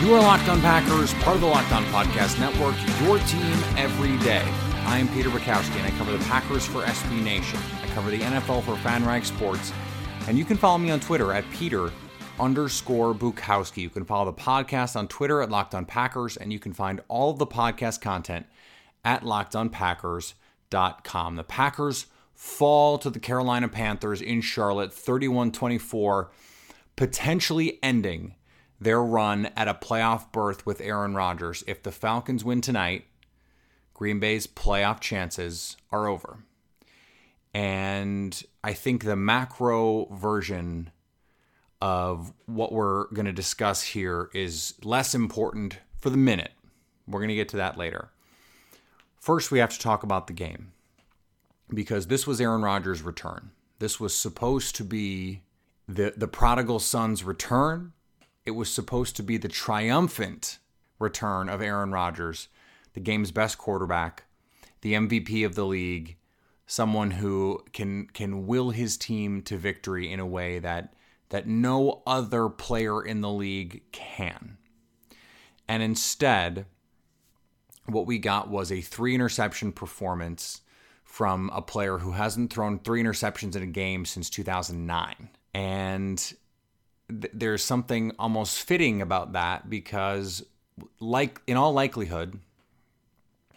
You are Locked On Packers, part of the Locked On Podcast Network, your team every day. I am Peter Bukowski, and I cover the Packers for SB Nation. I cover the NFL for FanRag Sports, and you can follow me on Twitter at Peter underscore Bukowski. You can follow the podcast on Twitter at Locked On Packers, and you can find all of the podcast content at LockedOnPackers.com. The Packers fall to the Carolina Panthers in Charlotte 31 24, potentially ending their run at a playoff berth with Aaron Rodgers. If the Falcons win tonight, Green Bay's playoff chances are over. And I think the macro version of what we're going to discuss here is less important for the minute. We're going to get to that later. First, we have to talk about the game because this was Aaron Rodgers' return. This was supposed to be the, the prodigal son's return it was supposed to be the triumphant return of Aaron Rodgers, the game's best quarterback, the MVP of the league, someone who can can will his team to victory in a way that that no other player in the league can. And instead, what we got was a three interception performance from a player who hasn't thrown three interceptions in a game since 2009. And th- there's something almost fitting about that because, like in all likelihood,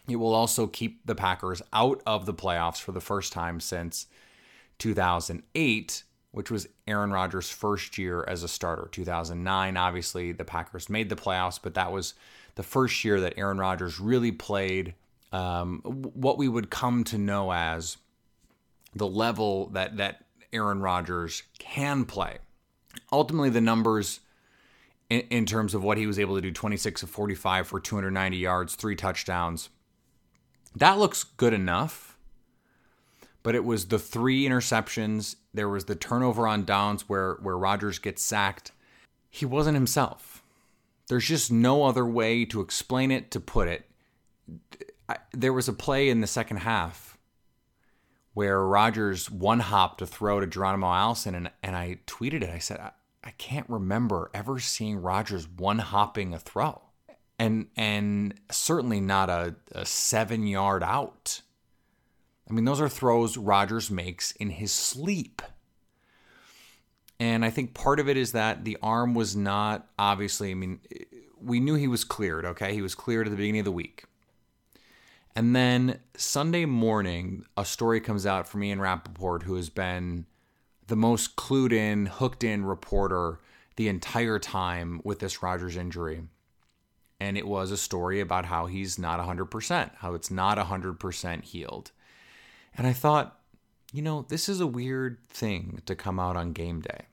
it will also keep the Packers out of the playoffs for the first time since 2008, which was Aaron Rodgers' first year as a starter. 2009, obviously, the Packers made the playoffs, but that was the first year that Aaron Rodgers really played um, what we would come to know as the level that that Aaron Rodgers can play ultimately the numbers in, in, terms of what he was able to do 26 of 45 for 290 yards, three touchdowns. That looks good enough. But it was the three interceptions. There was the turnover on downs where, where Rodgers gets sacked. He wasn't himself. There's just no other way to explain it, to put it. There was a play in the second half where Rodgers one hop to throw to Geronimo Allison, and, and I tweeted it. I said, I, I can't remember ever seeing Rodgers one hopping a throw. And and certainly not a, a seven yard out. I mean, those are throws Rodgers makes in his sleep. And I think part of it is that the arm was not obviously, I mean, we knew he was cleared, okay? He was cleared at the beginning of the week. And then Sunday morning, a story comes out from Ian Rapoport, who has been the most clued in, hooked in reporter the entire time with this Rodgers injury. And it was a story about how he's not 100%, how it's not 100% healed. And I thought, you know, this is a weird thing to come out on game day.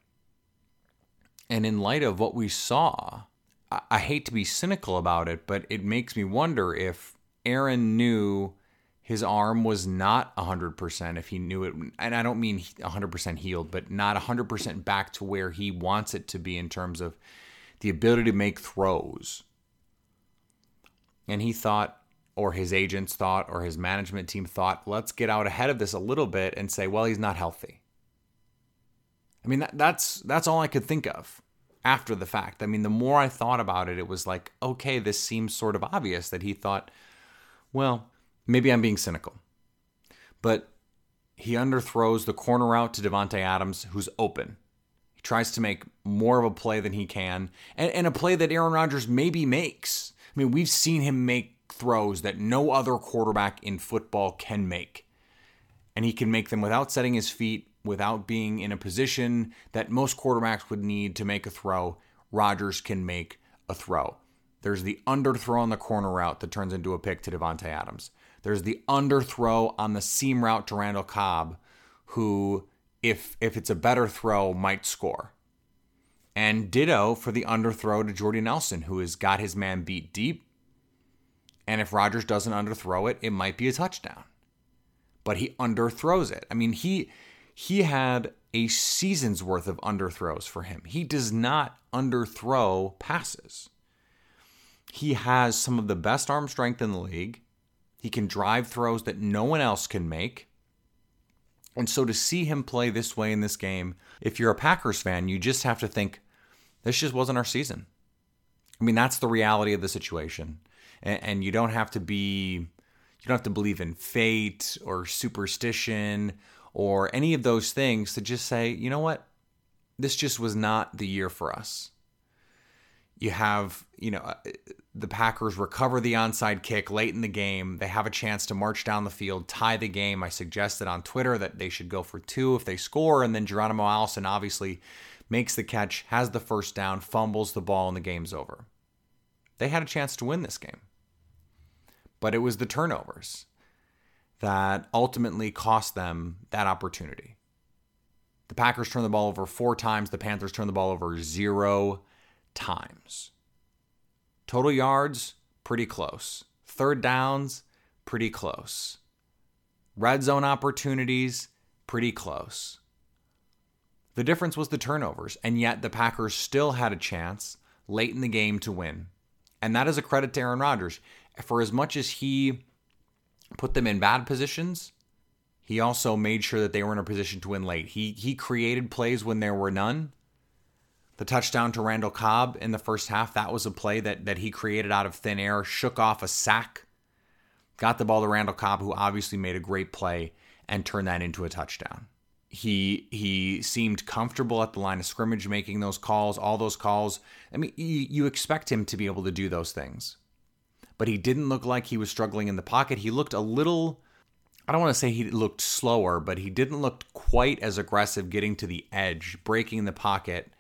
And in light of what we saw, I, I hate to be cynical about it, but it makes me wonder if Aaron knew his arm was not 100% if he knew it and I don't mean 100% healed but not 100% back to where he wants it to be in terms of the ability to make throws. And he thought or his agents thought or his management team thought, let's get out ahead of this a little bit and say, well, he's not healthy. I mean that, that's that's all I could think of after the fact. I mean, the more I thought about it, it was like, okay, this seems sort of obvious that he thought well, maybe I'm being cynical. But He underthrows the corner out to Davante Adams, who's open. He tries to make more of a play than he can, and, and a play that Aaron Rodgers maybe makes. I mean, we've seen him make throws that no other quarterback in football can make. And he can make them without setting his feet, without being in a position that most quarterbacks would need to make a throw. Rodgers can make a throw. There's the underthrow on the corner route that turns into a pick to Davante Adams. There's the underthrow on the seam route to Randall Cobb, who, if if it's a better throw, might score. And ditto for the underthrow to Jordy Nelson, who has got his man beat deep. And if Rodgers doesn't underthrow it, it might be a touchdown. But he underthrows it. I mean, he he had a season's worth of underthrows for him. He does not underthrow passes. He has some of the best arm strength in the league. He can drive throws that no one else can make. And so to see him play this way in this game, if you're a Packers fan, you just have to think, this just wasn't our season. I mean, that's the reality of the situation. And, and you don't have to be, you don't have to believe in fate or superstition or any of those things to just say, you know what? This just was not the year for us. You have, you know, uh, the Packers recover the onside kick late in the game. They have a chance to march down the field, tie the game. I suggested on Twitter that they should go for two if they score. And then Geronimo Allison obviously makes the catch, has the first down, fumbles the ball, and the game's over. They had a chance to win this game. But it was the turnovers that ultimately cost them that opportunity. The Packers turned the ball over four times, the Panthers turned the ball over zero times. Total yards, pretty close. Third downs, pretty close. Red zone opportunities, pretty close. The difference was the turnovers, and yet the Packers still had a chance late in the game to win. And that is a credit to Aaron Rodgers. For as much as he put them in bad positions, he also made sure that they were in a position to win late. He he created plays when there were none. The touchdown to Randall Cobb in the first half, that was a play that, that he created out of thin air, shook off a sack, got the ball to Randall Cobb, who obviously made a great play and turned that into a touchdown. He he seemed comfortable at the line of scrimmage making those calls, all those calls. I mean, you, you expect him to be able to do those things. But he didn't look like he was struggling in the pocket. He looked a little I don't want to say he looked slower, but he didn't look quite as aggressive getting to the edge, breaking the pocket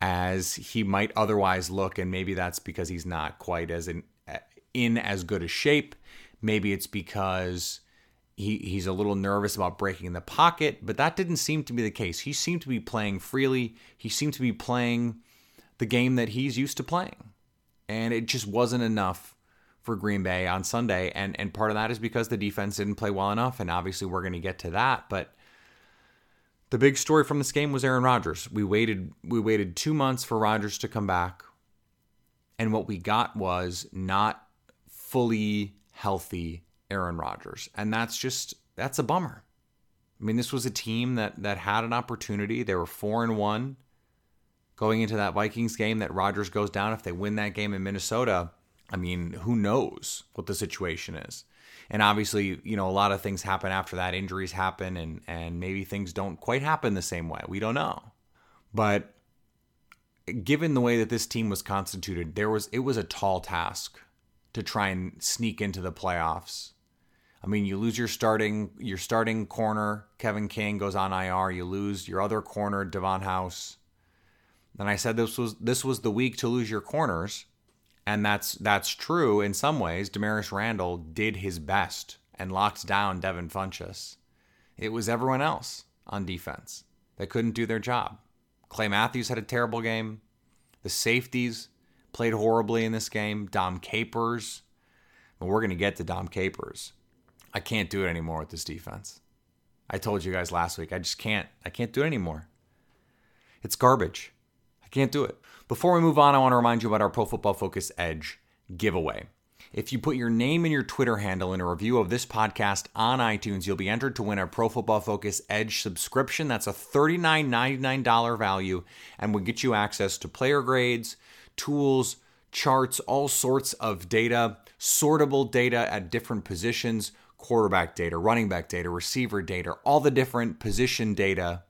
as he might otherwise look, and maybe that's because he's not quite as in in as good a shape. Maybe it's because he he's a little nervous about breaking the pocket, but that didn't seem to be the case. He seemed to be playing freely. He seemed to be playing the game that he's used to playing, and it just wasn't enough for Green Bay on Sunday. And and part of that is because the defense didn't play well enough, and obviously we're going to get to that, but the big story from this game was Aaron Rodgers. We waited we waited 2 months for Rodgers to come back. And what we got was not fully healthy Aaron Rodgers. And that's just that's a bummer. I mean, this was a team that that had an opportunity. They were 4 and 1 going into that Vikings game that Rodgers goes down if they win that game in Minnesota. I mean, who knows what the situation is? And obviously you know a lot of things happen after that. Injuries happen and and maybe things don't quite happen the same way. We don't know. But given the way that this team was constituted there was it was a tall task to try and sneak into the playoffs. I mean, you lose your starting your starting corner, Kevin King goes on IR. You lose your other corner, Davon House. And I said this was this was the week to lose your corners and that's that's true in some ways. Damarious Randall did his best and locked down Devin Funchess. It was everyone else on defense that couldn't do their job. Clay Matthews had a terrible game. The safeties played horribly in this game. Dom Capers. Well, we're going to get to Dom Capers. I can't do it anymore with this defense. I told you guys last week. I just can't. I can't do it anymore. It's garbage. I can't do it. Before we move on, I want to remind you about our Pro Football Focus Edge giveaway. If you put your name and your Twitter handle in a review of this podcast on iTunes, you'll be entered to win a Pro Football Focus Edge subscription. That's a $39.99 value and would get you access to player grades, tools, charts, all sorts of data, sortable data at different positions, quarterback data, running back data, receiver data, all the different position data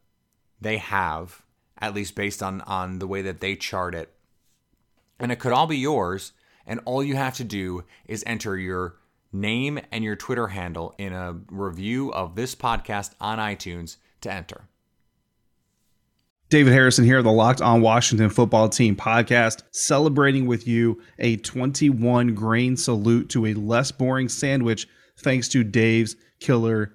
they have, at least based on, on the way that they chart it. And it could all be yours. And all you have to do is enter your name and your Twitter handle in a review of this podcast on iTunes to enter. David Harrison here, the Locked On Washington Football Team podcast, celebrating with you a 21 grain salute to a less boring sandwich thanks to Dave's Killer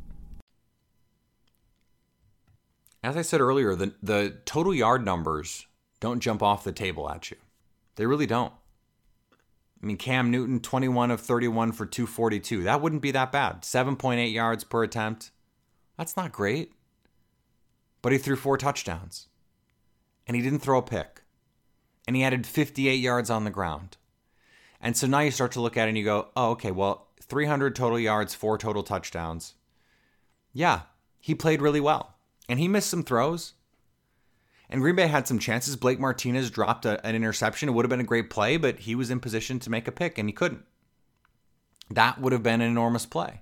As I said earlier, the, the total yard numbers don't jump off the table at you. They really don't. I mean, Cam Newton, 21 of 31 for 242. That wouldn't be that bad. 7.8 yards per attempt. That's not great. But he threw four touchdowns. And he didn't throw a pick. And he added 58 yards on the ground. And so now you start to look at it and you go, oh, okay, well, 300 total yards, four total touchdowns. Yeah, he played really well and he missed some throws. And Green Bay had some chances. Blake Martinez dropped a, an interception. It would have been a great play, but he was in position to make a pick and he couldn't. That would have been an enormous play.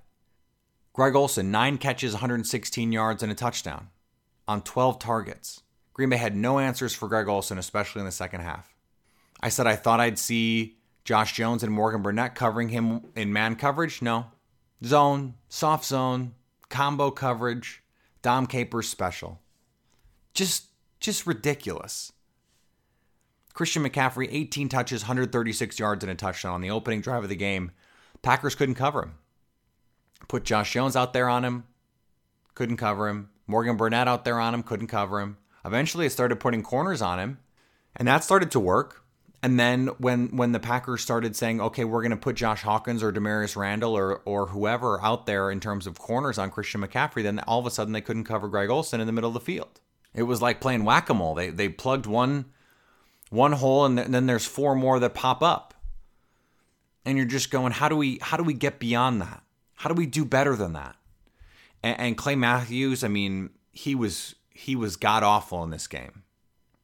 Greg Olsen, nine catches, 116 yards, and a touchdown on 12 targets. Green Bay had no answers for Greg Olsen, especially in the second half. I said I thought I'd see Josh Jones and Morgan Burnett covering him in man coverage. No. Zone, soft zone, combo coverage. Dom Capers special. Just just ridiculous. Christian McCaffrey, 18 touches, 136 yards, and a touchdown on the opening drive of the game. Packers couldn't cover him. Put Josh Jones out there on him, couldn't cover him. Morgan Burnett out there on him, couldn't cover him. Eventually, it started putting corners on him, and that started to work. And then when when the Packers started saying, okay, we're going to put Josh Hawkins or Damarious Randall or or whoever out there in terms of corners on Christian McCaffrey, then all of a sudden they couldn't cover Greg Olsen in the middle of the field. It was like playing whack a mole. They they plugged one one hole and then there's four more that pop up, and you're just going, how do we how do we get beyond that? How do we do better than that? And, and Clay Matthews, I mean, he was he was god awful in this game.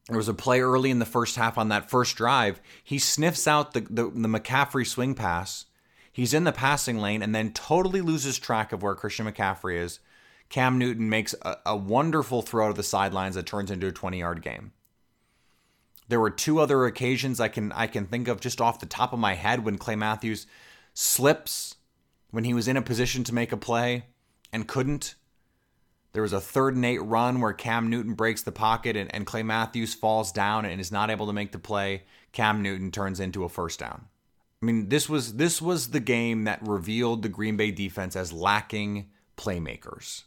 There was a play early in the first half on that first drive. He sniffs out the, the, the McCaffrey swing pass. He's in the passing lane and then totally loses track of where Christian McCaffrey is. Cam Newton makes a, a wonderful throw to the sidelines that turns into a 20 yard game. There were two other occasions I can I can think of just off the top of my head when Clay Matthews slips when he was in a position to make a play and couldn't. There was a third and eight run where Cam Newton breaks the pocket and, and Clay Matthews falls down and is not able to make the play. Cam Newton turns into a first down. I mean, this was this was the game that revealed the Green Bay defense as lacking playmakers.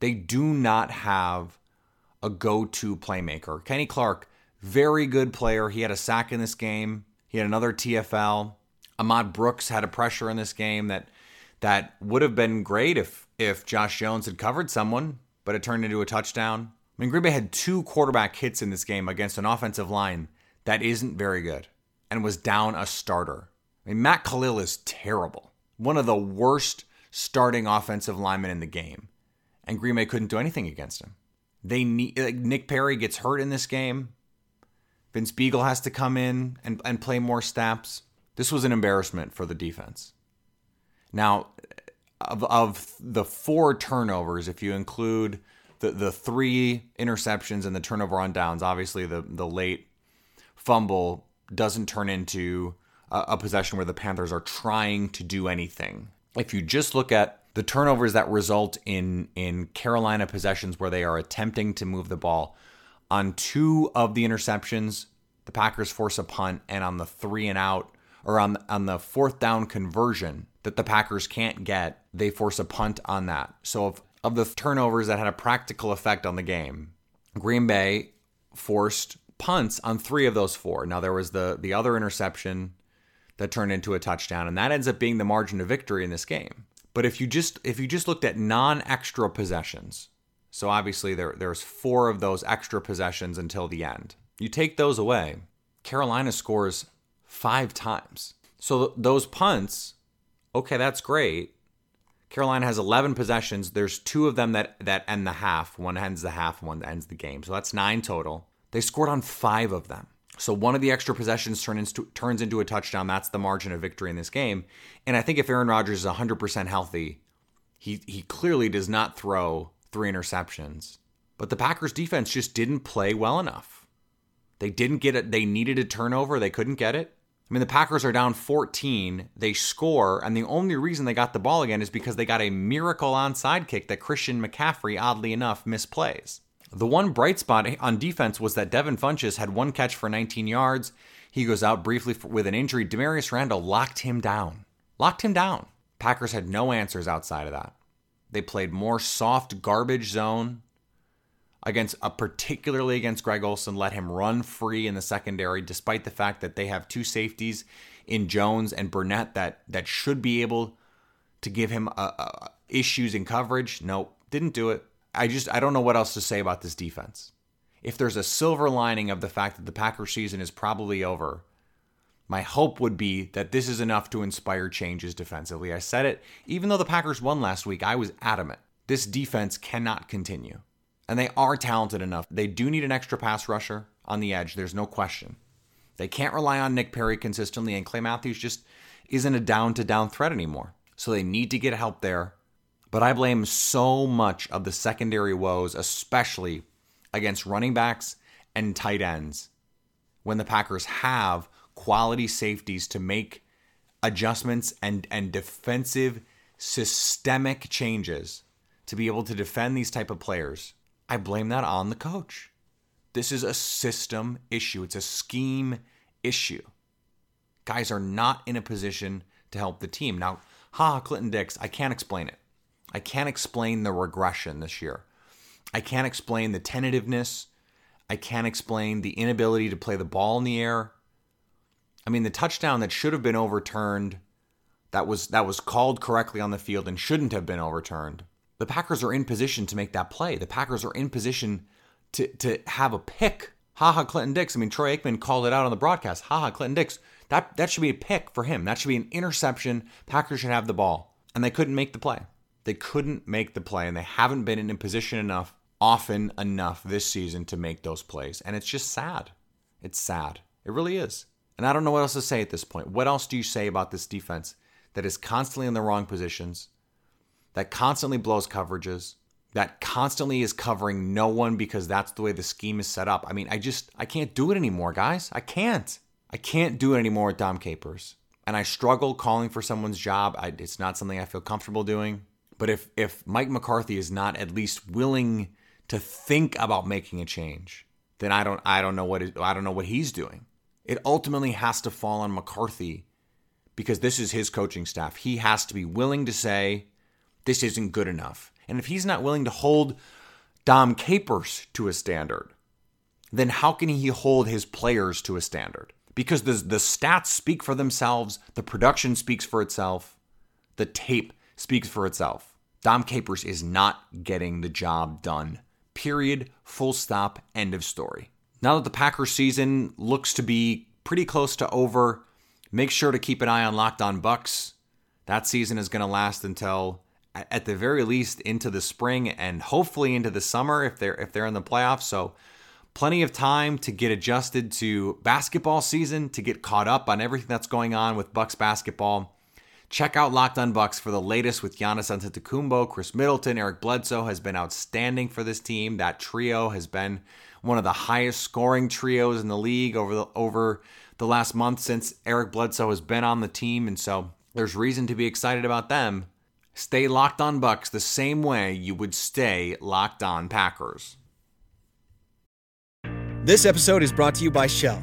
They do not have a go to playmaker. Kenny Clark, very good player. He had a sack in this game, he had another TFL. Ahmad Brooks had a pressure in this game that that would have been great if if Josh Jones had covered someone, but it turned into a touchdown. I mean, Green Bay had two quarterback hits in this game against an offensive line that isn't very good and was down a starter. I mean, Matt Kalil is terrible. One of the worst starting offensive linemen in the game. And Green Bay couldn't do anything against him. They need like Nick Perry gets hurt in this game. Vince Biegel has to come in and, and play more snaps. This was an embarrassment for the defense. Now, of, of the four turnovers, if you include the, the three interceptions and the turnover on downs, obviously the, the late fumble doesn't turn into a, a possession where the Panthers are trying to do anything. If you just look at the turnovers that result in in Carolina possessions where they are attempting to move the ball, on two of the interceptions, the Packers force a punt, and on the three and out or on on the fourth down conversion that the Packers can't get, they force a punt on that. So of of the turnovers that had a practical effect on the game, Green Bay forced punts on three of those four. Now there was the the other interception that turned into a touchdown, and that ends up being the margin of victory in this game. But if you just if you just looked at non-extra possessions, so obviously there there's four of those extra possessions until the end. You take those away, Carolina scores five times. So th- those punts, okay, that's great. Carolina has 11 possessions. There's two of them that that end the half. One ends the half, one ends the game. So that's nine total. They scored on five of them. So one of the extra possessions turn into, turns into a touchdown. That's the margin of victory in this game. And I think if Aaron Rodgers is 100% healthy, he he clearly does not throw three interceptions. But the Packers defense just didn't play well enough. They didn't get it. They needed a turnover. They couldn't get it. I mean, the Packers are down 14. They score, and the only reason they got the ball again is because they got a miracle onside kick that Christian McCaffrey, oddly enough, misplays. The one bright spot on defense was that Devin Funchess had one catch for 19 yards. He goes out briefly with an injury. Damarious Randall locked him down. Locked him down. Packers had no answers outside of that. They played more soft garbage zone against uh, particularly against Greg Olsen, let him run free in the secondary, despite the fact that they have two safeties in Jones and Burnett that that should be able to give him uh, uh, issues in coverage. Nope, didn't do it. I just I don't know what else to say about this defense. If there's a silver lining of the fact that the Packers season is probably over, my hope would be that this is enough to inspire changes defensively. I said it, even though the Packers won last week, I was adamant. This defense cannot continue. And they are talented enough. They do need an extra pass rusher on the edge, there's no question. They can't rely on Nick Perry consistently, and Clay Matthews just isn't a down to down threat anymore. So they need to get help there. But I blame so much of the secondary woes, especially against running backs and tight ends, when the Packers have quality safeties to make adjustments and, and defensive systemic changes to be able to defend these type of players. I blame that on the coach. This is a system issue. It's a scheme issue. Guys are not in a position to help the team. Now, ha, Clinton Dix, I can't explain it. I can't explain the regression this year. I can't explain the tentativeness. I can't explain the inability to play the ball in the air. I mean, the touchdown that should have been overturned, that was that was called correctly on the field and shouldn't have been overturned. The Packers are in position to make that play. The Packers are in position to to have a pick. Ha Ha, Clinton Dix. I mean, Troy Aikman called it out on the broadcast. Ha Ha, Clinton Dix. That that should be a pick for him. That should be an interception. Packers should have the ball, and they couldn't make the play. They couldn't make the play, and they haven't been in position enough, often enough this season to make those plays. And it's just sad. It's sad. It really is. And I don't know what else to say at this point. What else do you say about this defense that is constantly in the wrong positions, that constantly blows coverages, that constantly is covering no one because that's the way the scheme is set up? I mean, I just, I can't do it anymore, guys. I can't. I can't do it anymore with Dom Capers. And I struggle calling for someone's job. I, it's not something I feel comfortable doing. But if if Mike McCarthy is not at least willing to think about making a change, then I don't I don't know what I don't know what he's doing. It ultimately has to fall on McCarthy because this is his coaching staff. He has to be willing to say this isn't good enough. And if he's not willing to hold Dom Capers to a standard, then how can he hold his players to a standard? Because the, the stats speak for themselves, the production speaks for itself, the tape speaks for itself. Dom Capers is not getting the job done. Period. Full stop. End of story. Now that the Packers season looks to be pretty close to over, make sure to keep an eye on Locked On Bucks. That season is going to last until at the very least into the spring and hopefully into the summer if they're if they're in the playoffs. So plenty of time to get adjusted to basketball season, to get caught up on everything that's going on with Bucks basketball. Check out Locked On Bucks for the latest with Giannis Antetokounmpo, Khris Middleton, Eric Bledsoe has been outstanding for this team. That trio has been one of the highest scoring trios in the league over the over the last month since Eric Bledsoe has been on the team, and so there's reason to be excited about them. Stay locked on Bucks the same way you would stay locked on Packers. This episode is brought to you by Shell.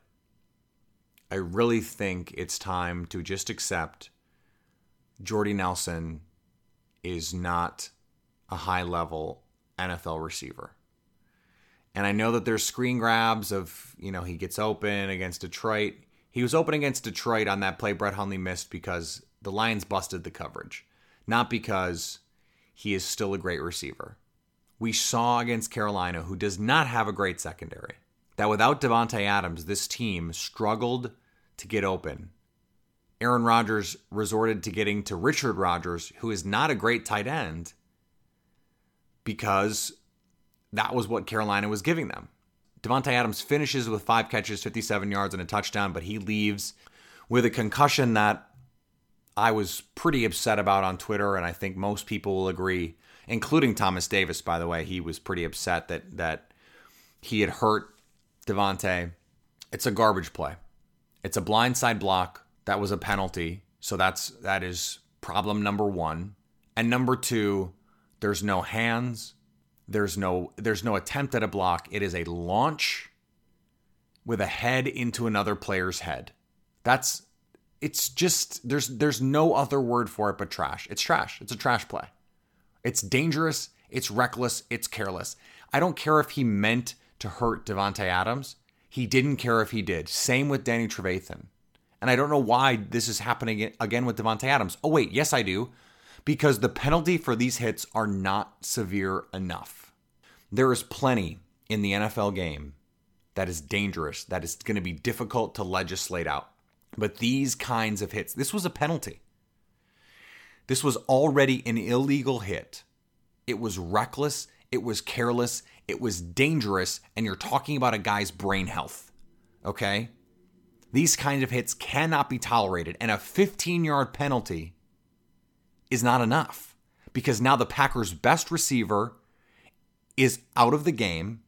I really think it's time to just accept Jordy Nelson is not a high level NFL receiver. And I know that there's screen grabs of, you know, he gets open against Detroit. He was open against Detroit on that play Brett Hundley missed because the Lions busted the coverage, not because he is still a great receiver. We saw against Carolina, who does not have a great secondary, that without Davante Adams, this team struggled to get open. Aaron Rodgers resorted to getting to Richard Rodgers, who is not a great tight end, because that was what Carolina was giving them. Davante Adams finishes with five catches, 57 yards, and a touchdown, but he leaves with a concussion that I was pretty upset about on Twitter, and I think most people will agree, including Thomas Davis, by the way. He was pretty upset that that he had hurt Davante. It's a garbage play. It's a blindside block. That was a penalty. So that's that is problem number 1. And number 2, there's no hands. There's no there's no attempt at a block. It is a launch with a head into another player's head. That's it's just there's there's no other word for it but trash. It's trash. It's a trash play. It's dangerous, it's reckless, it's careless. I don't care if he meant to hurt Davante Adams. He didn't care if he did. Same with Danny Trevathan. And I don't know why this is happening again with Davante Adams. Oh wait, yes I do. Because the penalty for these hits are not severe enough. There is plenty in the NFL game that is dangerous, that is going to be difficult to legislate out. But these kinds of hits, this was a penalty. This was already an illegal hit. It was reckless, it was careless, it was dangerous, and you're talking about a guy's brain health. Okay? These kinds of hits cannot be tolerated, and a 15 yard penalty is not enough because now the Packers' best receiver is out of the game,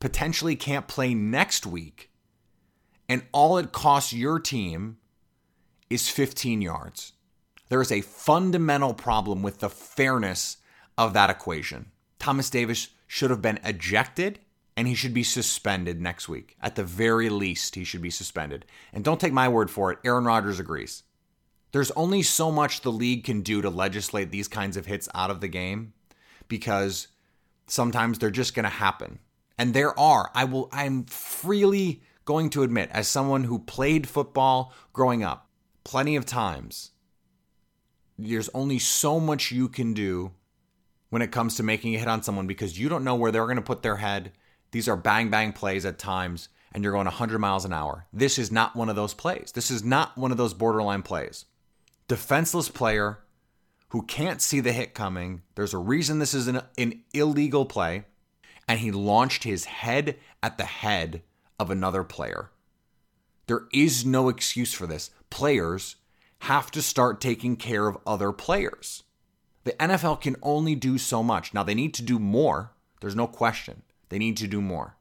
potentially can't play next week, and all it costs your team is 15 yards. There is a fundamental problem with the fairness of that equation. Thomas Davis should have been ejected and he should be suspended next week. At the very least, he should be suspended. And don't take my word for it, Aaron Rodgers agrees. There's only so much the league can do to legislate these kinds of hits out of the game because sometimes they're just going to happen. And there are. I will I'm freely going to admit as someone who played football growing up plenty of times there's only so much you can do when it comes to making a hit on someone because you don't know where they're going to put their head. These are bang bang plays at times and you're going 100 miles an hour. This is not one of those plays. This is not one of those borderline plays. Defenseless player who can't see the hit coming. There's a reason this is an, an illegal play. And he launched his head at the head of another player. There is no excuse for this. Players have to start taking care of other players. The NFL can only do so much. Now, they need to do more. There's no question. They need to do more.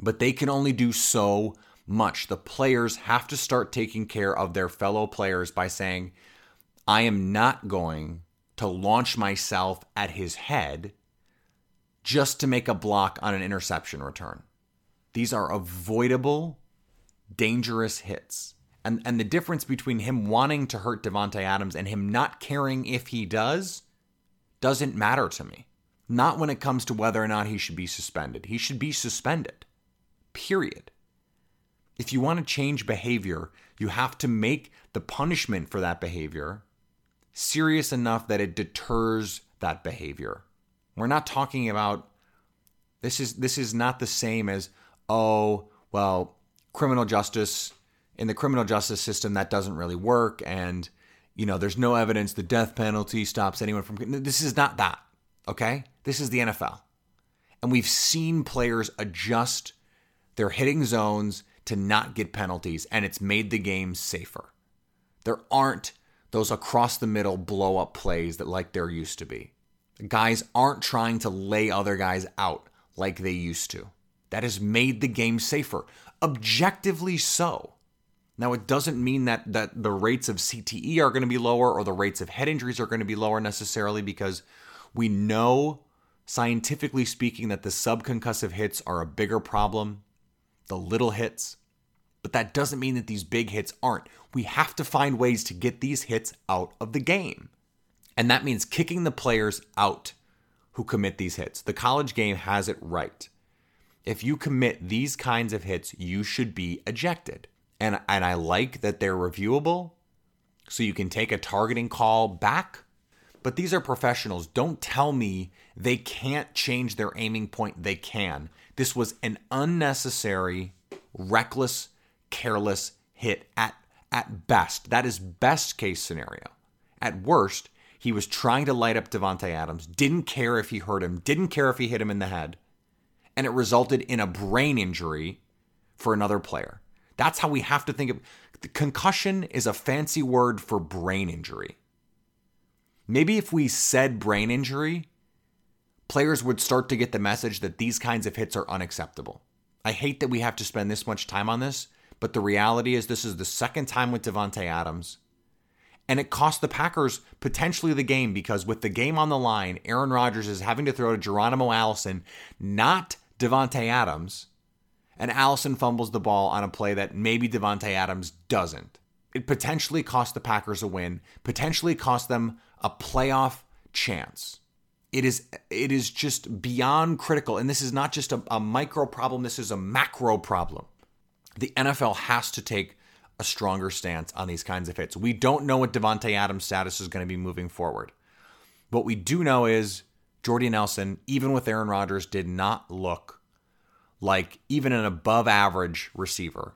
But they can only do so much. The players have to start taking care of their fellow players by saying, I am not going to launch myself at his head just to make a block on an interception return. These are avoidable, dangerous hits. And, and the difference between him wanting to hurt Davante Adams and him not caring if he does doesn't matter to me. Not when it comes to whether or not he should be suspended. He should be suspended. Period. If you want to change behavior, you have to make the punishment for that behavior serious enough that it deters that behavior. We're not talking about this is this is not the same as oh, well, criminal justice in the criminal justice system that doesn't really work and you know, there's no evidence the death penalty stops anyone from this is not that. Okay? This is the NFL. And we've seen players adjust their hitting zones to not get penalties and it's made the game safer. There aren't those across the middle blow up plays that like there used to be. Guys aren't trying to lay other guys out like they used to. That has made the game safer, objectively so. Now, it doesn't mean that, that the rates of CTE are going to be lower or the rates of head injuries are going to be lower necessarily because we know, scientifically speaking, that the subconcussive hits are a bigger problem, the little hits. But that doesn't mean that these big hits aren't. We have to find ways to get these hits out of the game. And that means kicking the players out who commit these hits. The college game has it right. If you commit these kinds of hits, you should be ejected. And, and I like that they're reviewable so you can take a targeting call back. But these are professionals. Don't tell me they can't change their aiming point. They can. This was an unnecessary, reckless careless hit at at best. That is best case scenario. At worst, he was trying to light up Davante Adams, didn't care if he hurt him, didn't care if he hit him in the head, and it resulted in a brain injury for another player. That's how we have to think of concussion is a fancy word for brain injury. Maybe if we said brain injury, players would start to get the message that these kinds of hits are unacceptable. I hate that we have to spend this much time on this, but the reality is, this is the second time with Davante Adams. And it cost the Packers potentially the game because with the game on the line, Aaron Rodgers is having to throw to Geronimo Allison, not Davante Adams. And Allison fumbles the ball on a play that maybe Davante Adams doesn't. It potentially cost the Packers a win, potentially cost them a playoff chance. It is it is just beyond critical. And this is not just a, a micro problem, this is a macro problem the NFL has to take a stronger stance on these kinds of hits. We don't know what Davante Adams' status is going to be moving forward. What we do know is Jordy Nelson, even with Aaron Rodgers, did not look like even an above average receiver.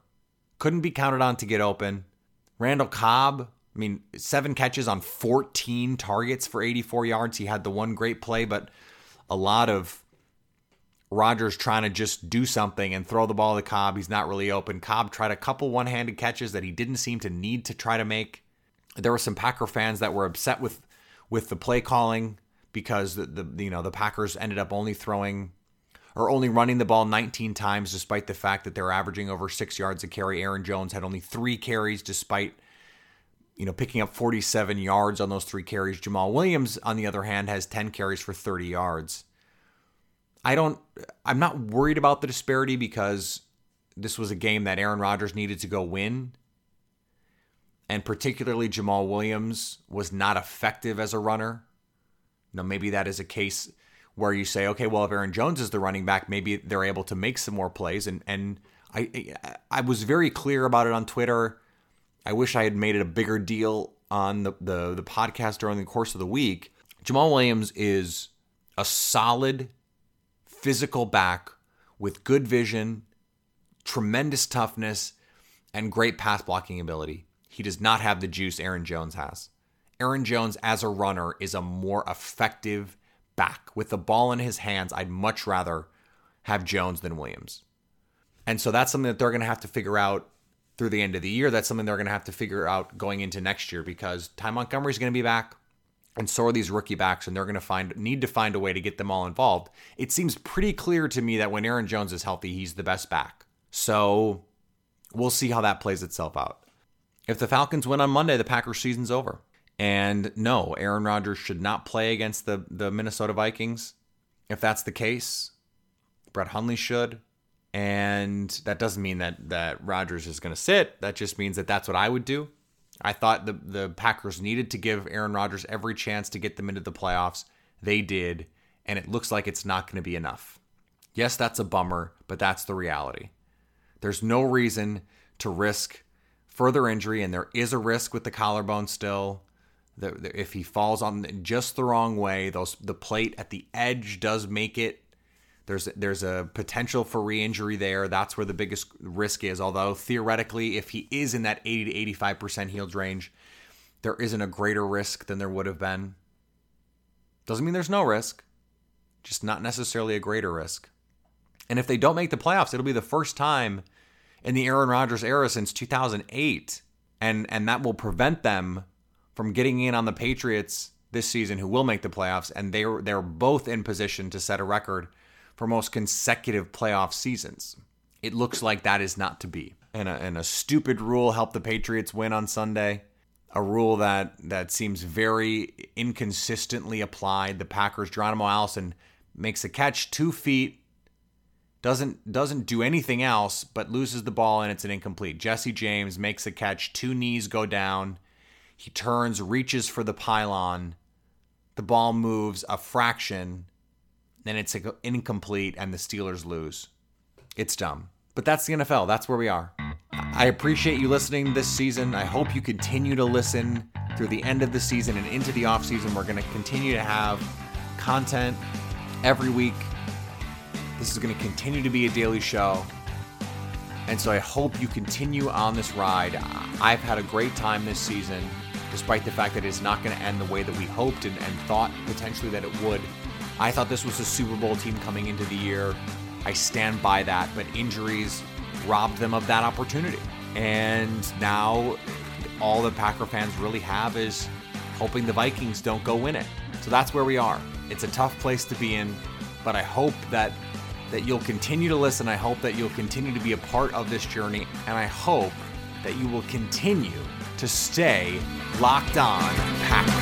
Couldn't be counted on to get open. Randall Cobb, I mean, seven catches on 14 targets for 84 yards. He had the one great play, but a lot of Rodgers trying to just do something and throw the ball to Cobb. He's not really open. Cobb tried a couple one handed catches that he didn't seem to need to try to make. There were some Packer fans that were upset with with the play calling because the, the you know the Packers ended up only throwing or only running the ball 19 times despite the fact that they're averaging over 6 yards a carry. Aaron Jones had only 3 carries despite you know picking up 47 yards on those 3 carries. Jamaal Williams on the other hand has 10 carries for 30 yards. I don't I'm not worried about the disparity because this was a game that Aaron Rodgers needed to go win. and particularly Jamaal Williams was not effective as a runner. Now, maybe that is a case where you say, okay, well, if Aaron Jones is the running back, maybe they're able to make some more plays. And and I I was very clear about it on Twitter. I wish I had made it a bigger deal on the the, the podcast during the course of the week. Jamaal Williams is a solid physical back with good vision, tremendous toughness, and great pass blocking ability. He does not have the juice Aaron Jones has. Aaron Jones, as a runner, is a more effective back. With the ball in his hands, I'd much rather have Jones than Williams. And so that's something that they're going to have to figure out through the end of the year. That's something they're going to have to figure out going into next year because Ty Montgomery is going to be back and so are these rookie backs and they're going to find need to find a way to get them all involved. It seems pretty clear to me that when Aaron Jones is healthy, he's the best back. So we'll see how that plays itself out. If the Falcons win on Monday, the Packers season's over. And no, Aaron Rodgers should not play against the, the Minnesota Vikings. If that's the case, Brett Hundley should. And that doesn't mean that, that Rodgers is going to sit. That just means that that's what I would do. I thought the, the Packers needed to give Aaron Rodgers every chance to get them into the playoffs. They did. And it looks like it's not going to be enough. Yes, that's a bummer, but that's the reality. There's no reason to risk further injury, and there is a risk with the collarbone still. If he falls on just the wrong way, those the plate at the edge does make it. There's there's a potential for re-injury there. That's where the biggest risk is. Although theoretically, if he is in that 80 to 85 percent healed range, there isn't a greater risk than there would have been. Doesn't mean there's no risk, just not necessarily a greater risk. And if they don't make the playoffs, it'll be the first time in the Aaron Rodgers era since 2008. And, and that will prevent them from getting in on the Patriots this season, who will make the playoffs. And they're, they're both in position to set a record for most consecutive playoff seasons. It looks like that is not to be. And a, and a stupid rule helped the Patriots win on Sunday. A rule that, that seems very inconsistently applied. The Packers, Geronimo Allison makes a catch two feet doesn't doesn't do anything else but loses the ball and it's an incomplete. Jesse James makes a catch, two knees go down. He turns, reaches for the pylon. The ball moves a fraction, then it's incomplete and the Steelers lose. It's dumb. But that's the NFL. That's where we are. I appreciate you listening this season. I hope you continue to listen through the end of the season and into the offseason. We're going to continue to have content every week this is going to continue to be a daily show. And so I hope you continue on this ride. I've had a great time this season, despite the fact that it's not going to end the way that we hoped and, and thought potentially that it would. I thought this was a Super Bowl team coming into the year. I stand by that, but injuries robbed them of that opportunity. And now all the Packer fans really have is hoping the Vikings don't go win it. So that's where we are. It's a tough place to be in, but I hope that that you'll continue to listen. I hope that you'll continue to be a part of this journey. And I hope that you will continue to stay locked on Packers.